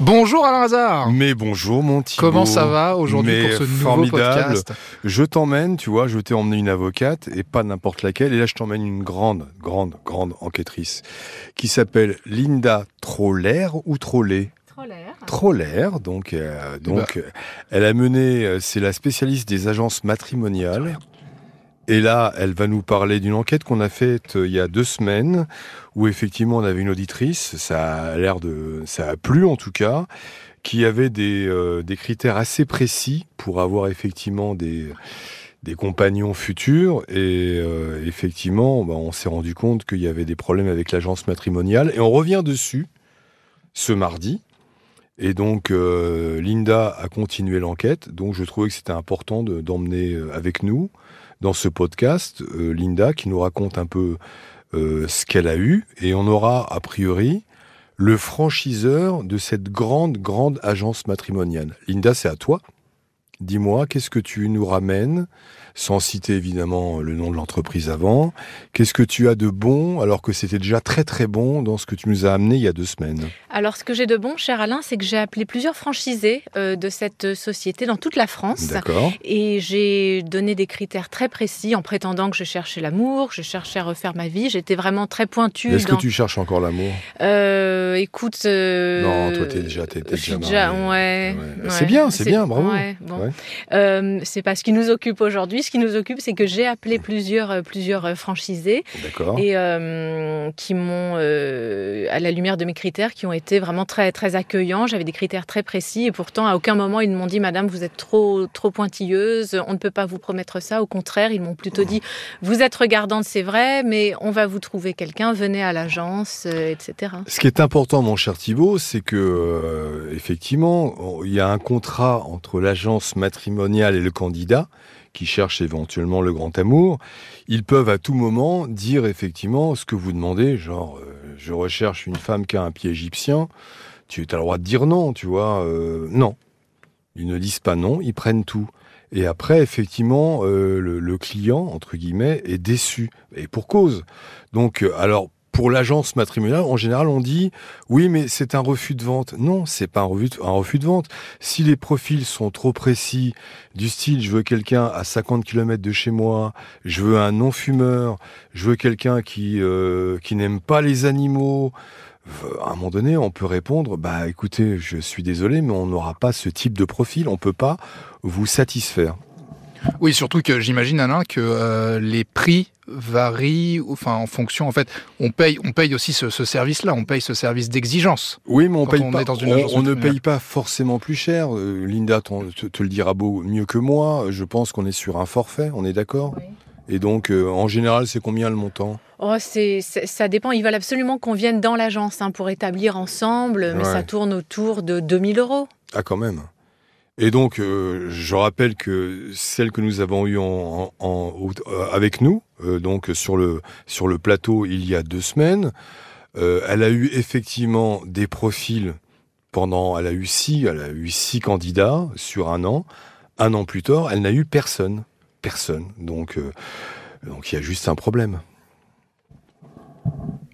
Bonjour Alain Hazard Mais bonjour mon Thibaut. Comment ça va aujourd'hui pour ce nouveau formidable. podcast? Je t'emmène, tu vois, je t'ai emmené une avocate et pas n'importe laquelle. Et là, je t'emmène une grande, grande, grande enquêtrice qui s'appelle Linda Troller ou Troller Troller. Troller, donc, euh, donc euh, elle a mené, euh, c'est la spécialiste des agences matrimoniales. Et là, elle va nous parler d'une enquête qu'on a faite euh, il y a deux semaines, où effectivement on avait une auditrice, ça a l'air de, ça a plu en tout cas, qui avait des, euh, critères assez précis pour avoir effectivement des, des compagnons futurs. Et euh, effectivement, bah, on s'est rendu compte qu'il y avait des problèmes avec l'agence matrimoniale. Et on revient dessus ce mardi. Et donc, euh, Linda a continué l'enquête. Donc, je trouvais que c'était important de- d'emmener euh, avec nous dans ce podcast euh, Linda qui nous raconte un peu ce qu'elle a eu. Et on aura, a priori, le franchiseur de cette grande, grande agence matrimoniale. Linda, c'est à toi. Dis-moi, qu'est-ce que tu nous ramènes, sans citer évidemment le nom de l'entreprise avant Qu'est-ce que tu as de bon, alors que c'était déjà très très bon dans ce que tu nous as amené il y a deux semaines? Alors, ce que j'ai de bon, cher Alain, c'est que j'ai appelé plusieurs franchisés euh, de cette société dans toute la France. D'accord Et j'ai donné des critères très précis en prétendant que je cherchais l'amour, que je cherchais à refaire ma vie. J'étais vraiment très pointue. Est-ce dans... que tu cherches encore l'amour? Euh, écoute. euh, Non, toi, t'es déjà- t'es- déjà déjà. mariée. Ouais. Ouais. C'est bien, c'est bien, bravo. ouais, bon. Ouais. Euh, c'est pas ce qui nous occupe aujourd'hui. Ce qui nous occupe, c'est que j'ai appelé plusieurs, euh, plusieurs euh, franchisés D'accord. et euh, qui m'ont, euh, à la lumière de mes critères, qui ont été vraiment très, très accueillants. J'avais des critères très précis et pourtant, à aucun moment, ils m'ont dit, Madame, vous êtes trop, trop pointilleuse, on ne peut pas vous promettre ça. Au contraire, ils m'ont plutôt dit, vous êtes regardante, c'est vrai, mais on va vous trouver quelqu'un, venez à l'agence, etc. Ce qui est important, mon cher Thibault, c'est que effectivement, il y a un contrat entre l'agence matrimoniale et le candidat qui cherche éventuellement le grand amour. Ils peuvent à tout moment dire effectivement ce que vous demandez, genre euh, je recherche une femme qui a un pied égyptien. Tu as le droit de dire non, tu vois. euh, non, ils ne disent pas non, ils prennent tout. Et après, effectivement, euh, le, client, entre guillemets, est déçu. Et pour cause. Donc, alors, pour l'agence matrimoniale, en général, on dit oui, mais c'est un refus de vente. Non, c'est pas un refus, de, vente. Si les profils sont trop précis, du style je veux quelqu'un à 50 km de chez moi, je veux un non-fumeur, je veux quelqu'un qui, euh, qui n'aime pas les animaux, euh, à un moment donné, on peut répondre bah écoutez, je suis désolé, mais on n'aura pas ce type de profil, on peut pas vous satisfaire. Oui, surtout que j'imagine Alain que euh, les prix varient, enfin en fonction en fait, on paye, on paye aussi ce, ce service-là, on paye ce service d'exigence. Oui, mais on Quand paye on pas. est dans une on- agence on, ne paye pas forcément plus cher. Euh, Linda te, te le dira beau, mieux que moi. Je pense qu'on est sur un forfait. On est d'accord. Et donc, euh, en général, c'est combien le montant? Oh, c'est, c'est- ça dépend. Ils veulent absolument qu'on vienne dans l'agence hein, pour établir ensemble, mais Ouais. ça tourne autour de 2000 euros. Ah, quand même. Et donc, euh, je rappelle que celle que nous avons eue en, euh, avec nous, euh, donc sur le, sur le plateau il y a deux semaines, elle a eu effectivement des profils pendant, elle a eu six, elle a eu six candidats sur un an. Un an plus tard, elle n'a eu personne, personne. Donc, donc il y a juste un problème.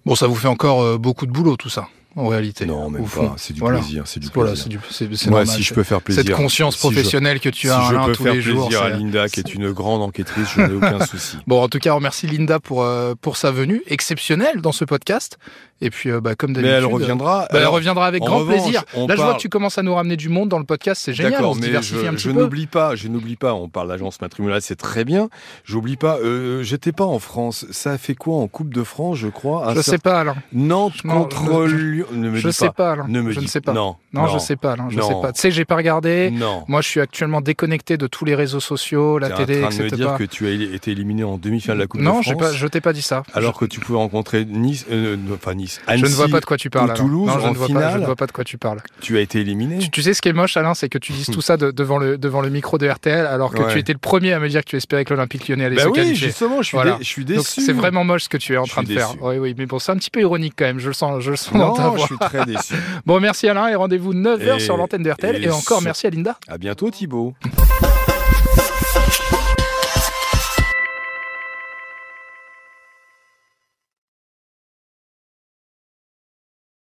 Bon, ça vous fait encore beaucoup de boulot tout ça, en réalité. Non, même fond. pas. C'est du Voilà. plaisir. C'est du Voilà, plaisir. du, Moi, normal. si je peux faire plaisir. Cette conscience si je- professionnelle que tu si as je Alain peux tous faire les jours. plaisir à Linda, qui est une grande enquêtrice, je n'ai aucun souci. Bon, en tout cas, on remercie Linda pour, euh, pour sa venue exceptionnelle dans ce podcast. Et puis, euh, bah, comme Mais d'habitude. elle reviendra. bah, elle Alors, reviendra avec grand revanche, plaisir. Là, je vois que tu commences à nous ramener du monde dans le podcast. C'est génial. On D'accord, se mais diversifie je, un je petit peu. n'oublie pas, je n'oublie pas. On parle d'agence matrimoniale, c'est très bien. J'oublie pas. Euh, J'étais pas en France. Ça a fait quoi en Coupe de France, je crois Je certain- sais pas, Alain. Nantes contre je- Lyon. Ne me Je dis sais pas. pas, Alain. Ne me je dis ne sais pas. Non, Non, je sais pas. Je Non. sais pas. Tu sais, j'ai pas regardé. Non. Moi, je suis actuellement déconnecté de tous les réseaux sociaux, la télé, en train de me etc. dire que tu as été éliminé en demi-finale de la Coupe non, de France. pas, je t'ai pas dit ça. Alors que tu pouvais rencontrer Nice, euh, non, enfin Nice, je ne vois Annecy, pas de quoi tu parles. ou. Toulouse non, je en ne vois pas. Je finale. ne vois pas de quoi tu parles. tu as été éliminé. Tu, tu sais ce qui est moche, Alain, c'est que tu dises tout ça de- devant le devant le micro de RTL, alors que Ouais. tu étais le premier à me dire que tu espérais que l'Olympique Lyonnais allait Bah se oui, qualifier. justement, je suis, Voilà. dé- je suis Donc déçu. c'est vraiment moche ce que tu es en train de faire. Oui, oui, mais bon, c'est un petit peu ironique quand même. Je le sens, je le sens dans ta Non, voix. je suis très déçu. Bon, merci Alain et rendez-vous 9h Et- sur l'antenne de RTL. Et, et encore merci à Linda. À bientôt, Thibaut.